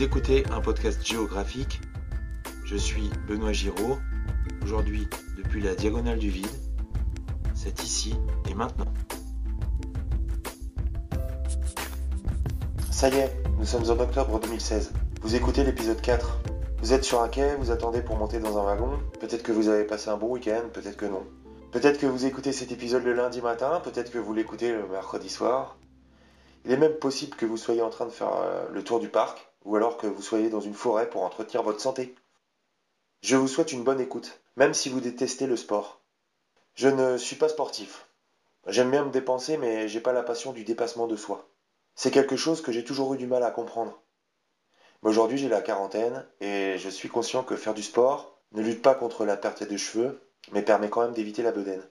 Vous écoutez un podcast géographique. Je suis Benoît Giraud. Aujourd'hui, depuis la diagonale du vide, c'est ici et maintenant. Ça y est, nous sommes en octobre 2016. Vous écoutez l'épisode 4. Vous êtes sur un quai, vous attendez pour monter dans un wagon. Peut-être que vous avez passé un bon week-end, peut-être que non. Peut-être que vous écoutez cet épisode le lundi matin, peut-être que vous l'écoutez le mercredi soir. Il est même possible que vous soyez en train de faire euh, le tour du parc, ou alors que vous soyez dans une forêt pour entretenir votre santé. Je vous souhaite une bonne écoute, même si vous détestez le sport. Je ne suis pas sportif. J'aime bien me dépenser, mais j'ai pas la passion du dépassement de soi. C'est quelque chose que j'ai toujours eu du mal à comprendre. Mais aujourd'hui, j'ai la quarantaine et je suis conscient que faire du sport ne lutte pas contre la perte de cheveux, mais permet quand même d'éviter la bedaine.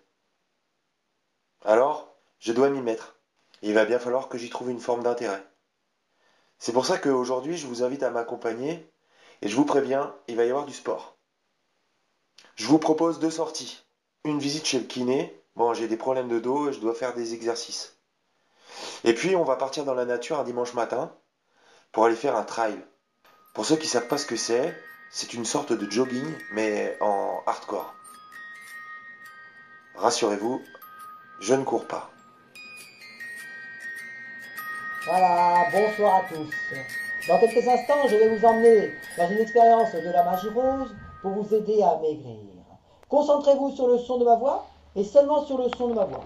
Alors, je dois m'y mettre. Il va bien falloir que j'y trouve une forme d'intérêt. C'est pour ça qu'aujourd'hui, je vous invite à m'accompagner et je vous préviens, il va y avoir du sport. Je vous propose deux sorties. Une visite chez le kiné. Bon, j'ai des problèmes de dos et je dois faire des exercices. Et puis, on va partir dans la nature un dimanche matin pour aller faire un trail. Pour ceux qui ne savent pas ce que c'est, c'est une sorte de jogging, mais en hardcore. Rassurez-vous, je ne cours pas. Voilà, bonsoir à tous. Dans quelques instants, je vais vous emmener dans une expérience de la magie rose pour vous aider à maigrir. Concentrez-vous sur le son de ma voix et seulement sur le son de ma voix.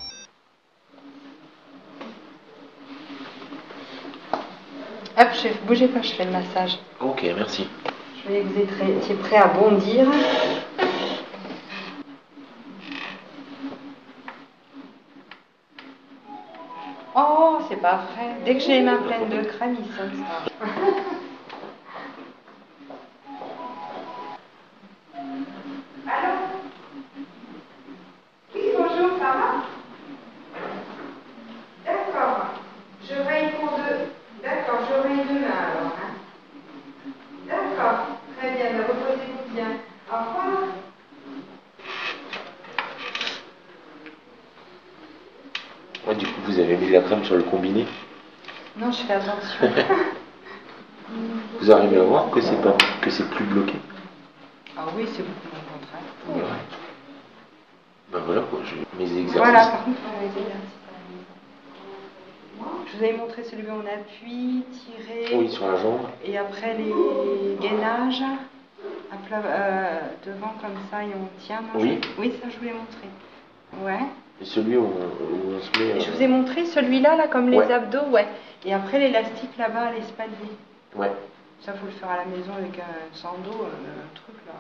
Hop, chef, bougez pas, je fais le massage. Ok, merci. Je vais que vous étiez prêts à bondir. Oh, c'est pas vrai. Dès que j'ai les mains pleines de crème, il sonne ça. Allô Oui, bonjour, ça va D'accord. Je veille pour deux. D'accord, je veille demain alors. hein. D'accord, très bien, mais reposez-vous bien. Au revoir. Ouais, du coup, vous avez mis la crème sur le combiné. Non, je fais attention. Vous arrivez à voir que c'est pas que c'est plus bloqué. ah oui, c'est beaucoup moins contraint. Ouais. Ben voilà quoi, j'ai mes exercices. Voilà, par contre, les exercices. Je vous avais montré celui où on appuie, tirer, Oui, sur la jambe. et après les gainages, à plat, euh, devant comme ça, et on tient. non, Oui. je- Oui, ça je vous l'ai montré. Ouais. Et celui où on, où on se met. Et je euh, vous ai montré celui-là, là, comme les abdos, ouais. Et après l'élastique là-bas l'espalier. Ouais. Ça, faut le faire à la maison avec un sando, euh, un truc là.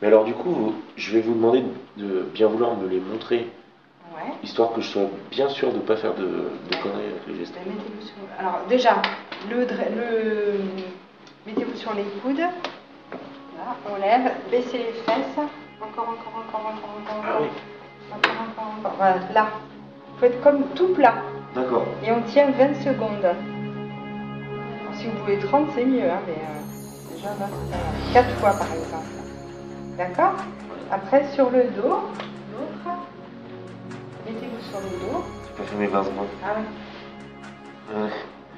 Mais alors du coup, vous- je vais vous demander de bien vouloir me les montrer, Ouais. histoire que je sois bien sûr de ne pas faire de, de conneries avec les gestes. Ben, sur... Alors déjà, le, le... mettez-vous sur les coudes. Là, on lève, baissez les fesses. Encore, encore, encore, encore, encore, Ah encore. oui. Voilà, là. Faut être comme tout plat. D'accord. Et on tient 20 secondes. Si vous pouvez 30, c'est mieux, hein, mais euh, déjà là, c'est pas mal. 4 fois par exemple. D'accord Après, sur le dos, l'autre. Mettez-vous sur le dos. J'ai pas fait mes 20 secondes. Ah oui. Euh,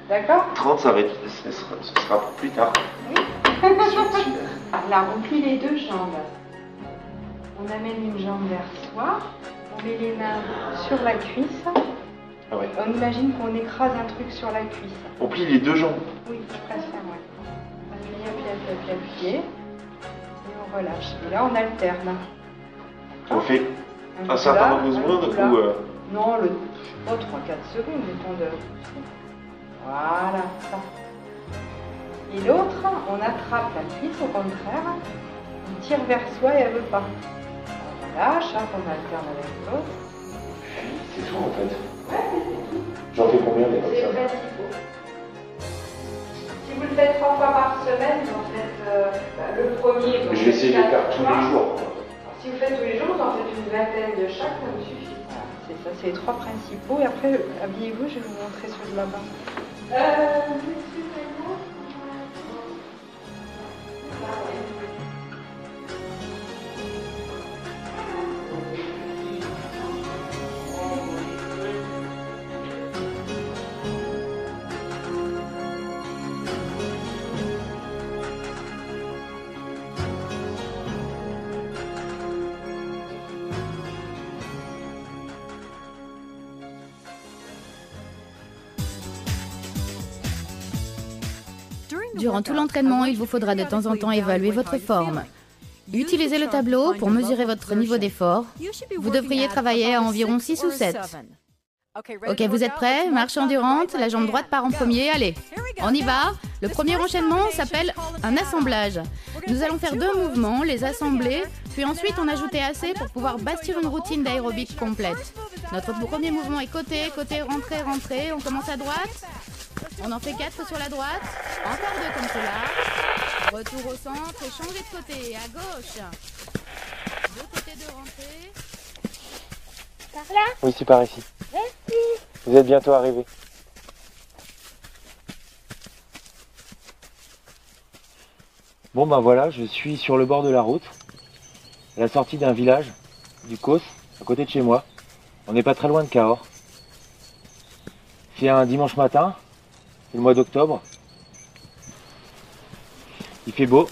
D'accord 30, ça va être. Ce sera, ce sera pour plus tard. Oui. Là, on plie les deux jambes. On amène une jambe vers soi. On met les mains sur la cuisse. Ah ouais. On imagine qu'on écrase un truc sur la cuisse. On plie les deux jambes. Oui, je préfère, ouais. Appuyez, appuyez, appuyez, appuyez. Et on relâche. Et là, on alterne. On fait Un un certain nombre de secondes ou. euh, Non, le... oh, 3-4 secondes, mettons de... Voilà, ça. Et l'autre, on attrape la cuisse au contraire, on tire vers soi et elle veut pas. On lâche, hein, on alterne avec l'autre. C'est tout en fait. J'en fais combien des comme C'est ça principaux. Si vous le faites trois fois par semaine, vous en faites euh, bah, le premier. Je vais essayer de le faire tous les jours. Si vous faites tous les jours, vous en faites une vingtaine de chaque, ça vous suffit. C'est ça, c'est les trois principaux. Et après, habillez-vous, je vais vous montrer ceux de là-bas. Euh, Durant tout l'entraînement, il vous faudra de temps en temps évaluer votre forme. Utilisez le tableau pour mesurer votre niveau d'effort. Vous devriez travailler à environ 6 ou 7. Ok, vous êtes prêts? Marche endurante, la jambe droite part en premier, allez. On y va Le premier enchaînement s'appelle un assemblage. Nous allons faire deux mouvements, les assembler, puis ensuite en ajouter assez pour pouvoir bâtir une routine d'aérobic complète. Notre premier mouvement est côté, côté, rentrée, rentrée. On commence à droite. On en fait quatre sur la droite. Encore deux comme cela. Retour au centre et changer de côté, à gauche. Deux côtés de rentrée. Par là Oui, c'est par ici. Merci. Vous êtes bientôt arrivé. Bon ben voilà, je suis sur le bord de la route, à la sortie d'un village, du Causse, à côté de chez moi. On n'est pas très loin de Cahors. C'est un dimanche matin, c'est le mois d'octobre. Il fait beau.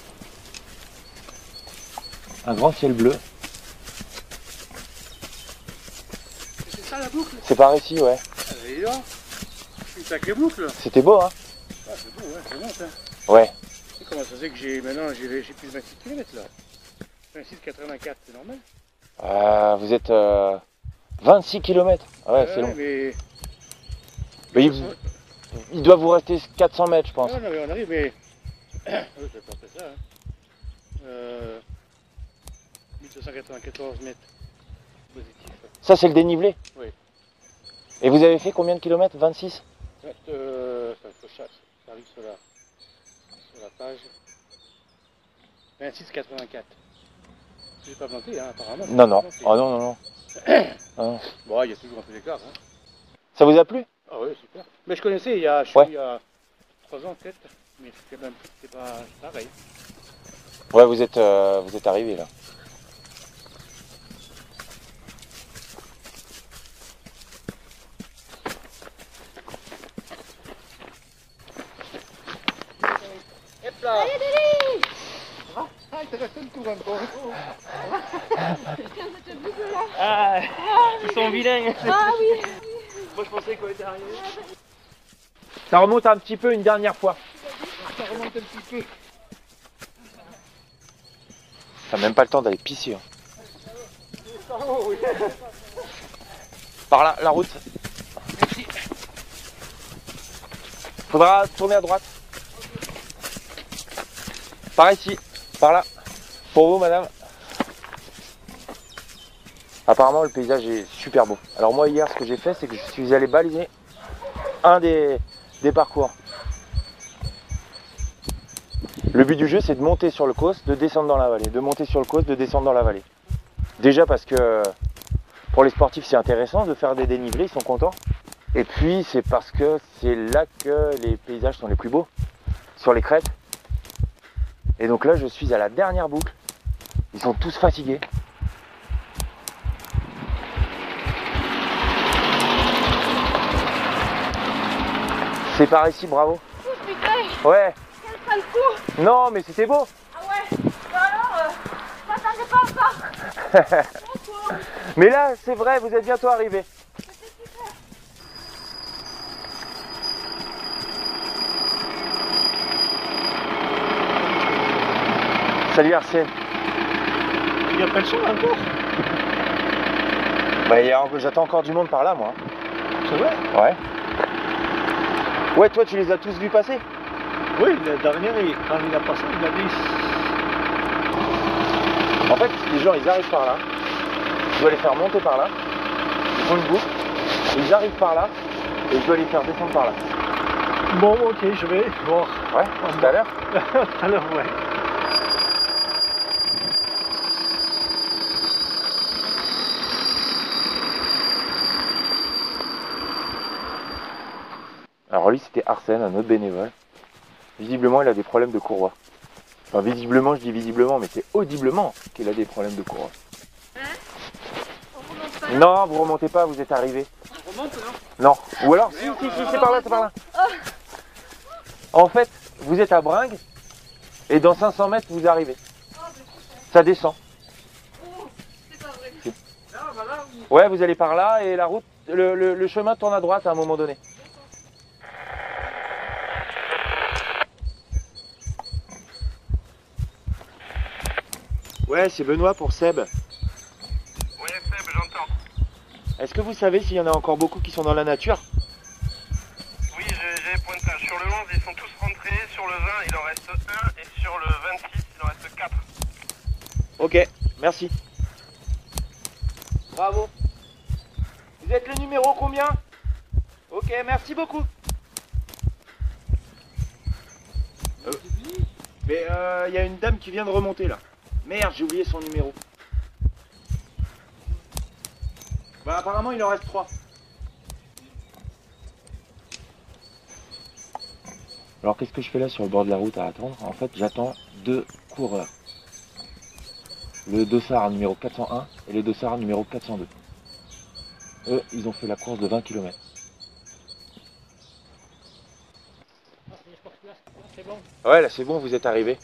Un grand ciel bleu. C'est ça la boucle C'est par ici, ouais. Là. Une sacrée boucle. C'était beau, hein Ah, c'est beau, ouais, c'est bon ça. Ouais. Et comment ça se fait que j'ai maintenant j'ai plus de 26 km là? 26 84, c'est normal? Euh, vous êtes euh, 26 km. Ouais, c'est long. mais. Mais il, il doit vous rester 400 mètres, je pense. Non, non, mais on arrive, mais. oui, c'est pas ça. Hein. Euh... 1294 mètres. Positif. Ça, c'est le dénivelé Oui. Et vous avez fait combien de kilomètres? 26 Ça, euh, ça, ça, ça arrive sur la, sur la page 26,84. J'ai pas planté, hein, apparemment. Non, non. J'ai Oh non, non, non. Ah. Bon, il y a toujours un peu d'écart. Hein. Ça vous a plu? Ah oui, super. Mais je connaissais il y a, je suis Ouais. il y a 3 ans peut-être, mais c'est quand même pas pareil. Ouais, vous êtes, euh, vous êtes arrivé là. Hop là Ah, il te reste un tour encore. Ah, ils sont vilains. Ah oui. Moi je pensais qu'on était arrivé. Ça remonte un petit peu une dernière fois. Ça remonte un petit peu. T'as même pas le temps d'aller pisser. hein. Par là, la route. Faudra tourner à droite. Par ici. Par là. Pour vous, madame. Apparemment, le paysage est super beau. Alors moi, hier, ce que j'ai fait, c'est que je suis allé baliser un des, parcours. Le but du jeu, c'est de monter sur le coast, de descendre dans la vallée. De monter sur le coast, de descendre dans la vallée. Déjà parce que pour les sportifs, c'est intéressant de faire des dénivelés, ils sont contents. Et puis, c'est parce que c'est là que les paysages sont les plus beaux, sur les crêtes. Et donc là, je suis à la dernière boucle. Ils sont tous fatigués. C'est par ici, bravo. putain, Ouais. quel sale coup Non, mais c'était beau. Ah ouais Bah alors, euh, je m'attendais pas à ça Mais là, c'est vrai, vous êtes bientôt arrivé. Salut Arsène. Il n'y a pas le son encore Bah, il y a encore- j'attends encore du monde par là, moi. C'est vrai? Ouais. Ouais, toi, tu les as tous vus passer Oui, la dernière, il- quand il a passé, il a dit. En fait, les gens, ils arrivent par là. Je dois les faire monter par là. Ils font une boucle. Ils arrivent par là. Et je dois les faire descendre par là. Bon, ok, je vais voir. Ouais, tout à l'heure. Alors, ouais. Alors lui, c'était Arsène, un autre bénévole. Visiblement, il a des problèmes de courroie. Enfin, visiblement, je dis visiblement, mais c'est audiblement qu'il a des problèmes de courroie. Non, vous remontez pas, vous êtes arrivé. On remonte, non Non. Ou alors, si, si, si, c'est par là, c'est par là. En fait, vous êtes à Bringue, et dans 500 mètres, vous arrivez. Ça descend. Si. Ouais, vous allez par là, et la route, le, le- le chemin tourne à droite à un moment donné. Ouais, c'est Benoît pour Seb. Ouais, Seb, j'entends. Est-ce que vous savez s'il y en a encore beaucoup qui sont dans la nature? Oui, j'ai pointage. Sur le 11, ils sont tous rentrés. Sur le 20, il en reste un. Et sur le 26, il en reste 4. Ok, merci. Bravo. Vous êtes le numéro combien? Ok, merci beaucoup. Euh, mais il euh, y a une dame qui vient de remonter là. Merde, j'ai oublié son numéro. Bah apparemment il en reste trois. Alors qu'est-ce que je fais là sur le bord de la route à attendre En fait j'attends deux coureurs. Le dossard numéro 401 et le dossard numéro 402. Eux, ils ont fait la course de 20 km. Ouais, là c'est bon, vous êtes arrivé.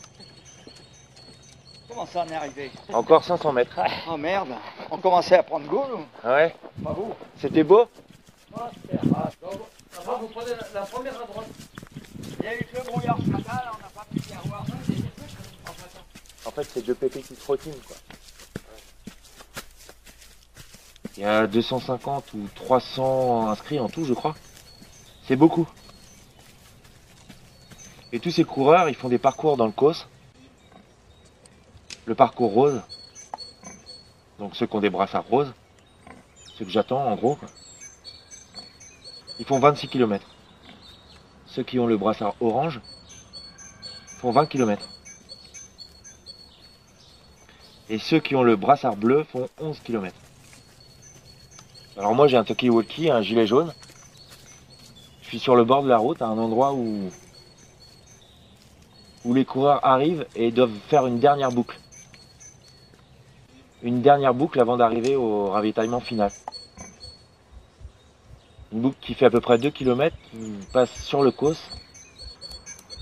Ça on est arrivé Encore 500 mètres. Oh merde, on commençait à prendre goût. Ouais. Bravo. C'était beau Ah, super. Ah, vous prenez la, première à droite. Il y a eu le brouillard ce matin, là, on n'a pas pu y avoir. En fait, c'est deux pépés qui trottinent, quoi. Il y a 250 ou 300 inscrits en tout, je crois. C'est beaucoup. Et tous ces coureurs, ils font des parcours dans le COS. Le parcours rose. Donc ceux qui ont des brassards roses. Ceux que j'attends, en gros. Ils font 26 km. Ceux qui ont le brassard orange font 20 km. Et ceux qui ont le brassard bleu font 11 km. Alors moi j'ai un talkie-walkie, un gilet jaune. Je suis sur le bord de la route, à un endroit où où les coureurs arrivent et doivent faire une dernière boucle. Une dernière boucle avant d'arriver au ravitaillement final. Une boucle qui fait à peu près 2 km, qui passe sur le cos,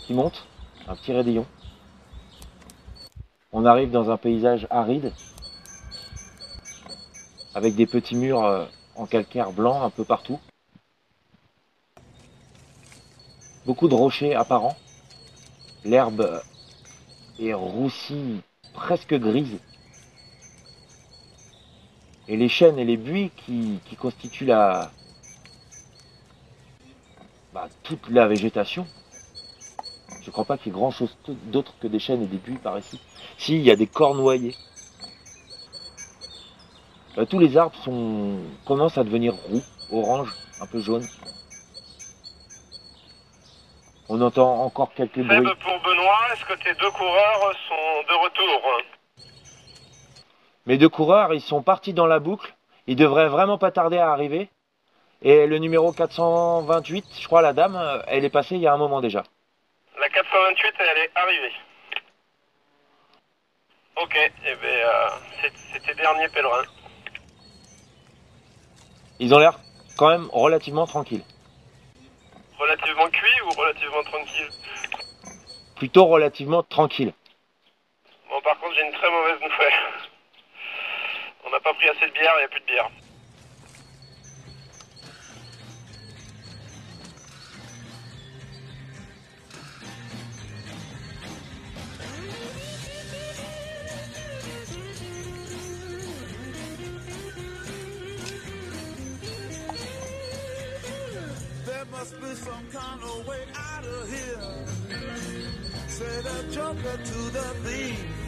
qui monte, un petit raidillon. On arrive dans un paysage aride, avec des petits murs euh, en calcaire blanc un peu partout. Beaucoup de rochers apparents. L'herbe est roussie, presque grise. Et les chênes et les buis qui, constituent la, bah, toute la végétation. Je ne crois pas qu'il y ait grand chose d'autre que des chênes et des buis par ici. Si, il y a des cornoyers. Bah, tous les arbres sont, commencent à devenir roux, orange, un peu jaune. On entend encore quelques bruits. pour Benoît, est-ce que tes deux coureurs sont de retour? Mes deux coureurs, ils sont partis dans la boucle. Ils devraient vraiment pas tarder à arriver. Et le numéro 428, je crois, la dame, elle est passée il y a un moment déjà. La 428, elle est arrivée. Ok, et eh bien, euh, c'est tes derniers pèlerins. Ils ont l'air quand même relativement tranquilles. Relativement cuit ou relativement tranquille Plutôt relativement tranquille. Bon, par contre, j'ai une très mauvaise nouvelle. N'a pas pris assez de bière, il n'y a plus de bière. must be some kind of way out of here. Say the joker to the thief.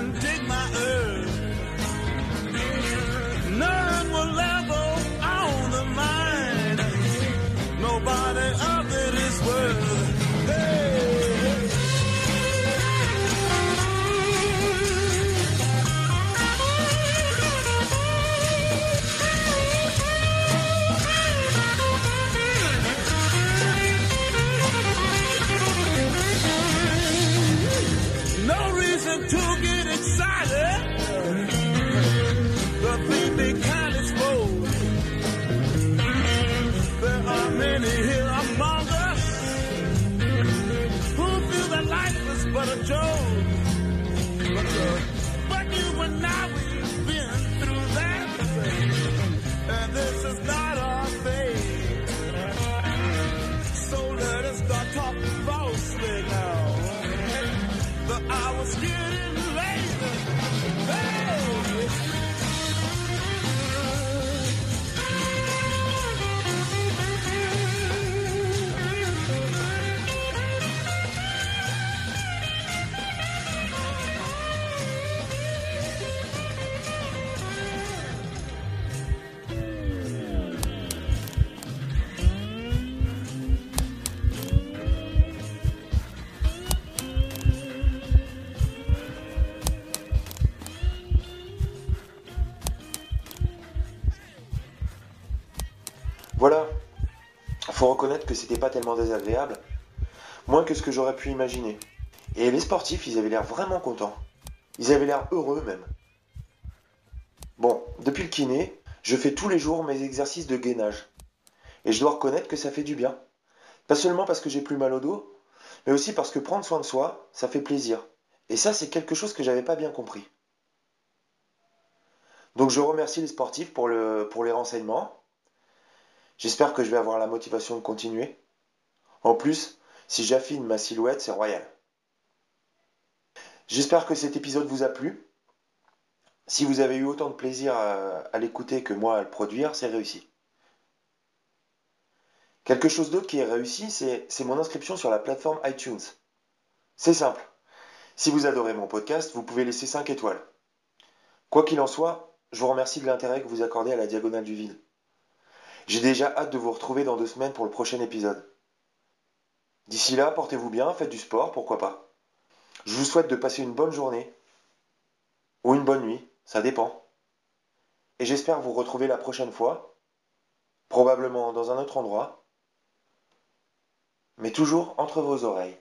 faut reconnaître que c'était pas tellement désagréable, moins que ce que j'aurais pu imaginer. Et les sportifs, ils avaient l'air vraiment contents. Ils avaient l'air heureux même. Bon, depuis le kiné, je fais tous les jours mes exercices de gainage. Et je dois reconnaître que ça fait du bien. Pas seulement parce que j'ai plus mal au dos, mais aussi parce que prendre soin de soi, ça fait plaisir. Et ça, c'est quelque chose que j'avais pas bien compris. Donc je remercie les sportifs pour, pour les renseignements. J'espère que je vais avoir la motivation de continuer. En plus, si j'affine ma silhouette, c'est royal. J'espère que cet épisode vous a plu. Si vous avez eu autant de plaisir à, l'écouter que moi à le produire, c'est réussi. Quelque chose d'autre qui est réussi, c'est mon inscription sur la plateforme iTunes. C'est simple. Si vous adorez mon podcast, vous pouvez laisser 5 étoiles. Quoi qu'il en soit, je vous remercie de l'intérêt que vous accordez à la diagonale du vide. J'ai déjà hâte de vous retrouver dans deux semaines pour le prochain épisode. D'ici là, portez-vous bien, faites du sport, pourquoi pas. Je vous souhaite de passer une bonne journée. Ou une bonne nuit, ça dépend. Et j'espère vous retrouver la prochaine fois, probablement dans un autre endroit, mais toujours entre vos oreilles.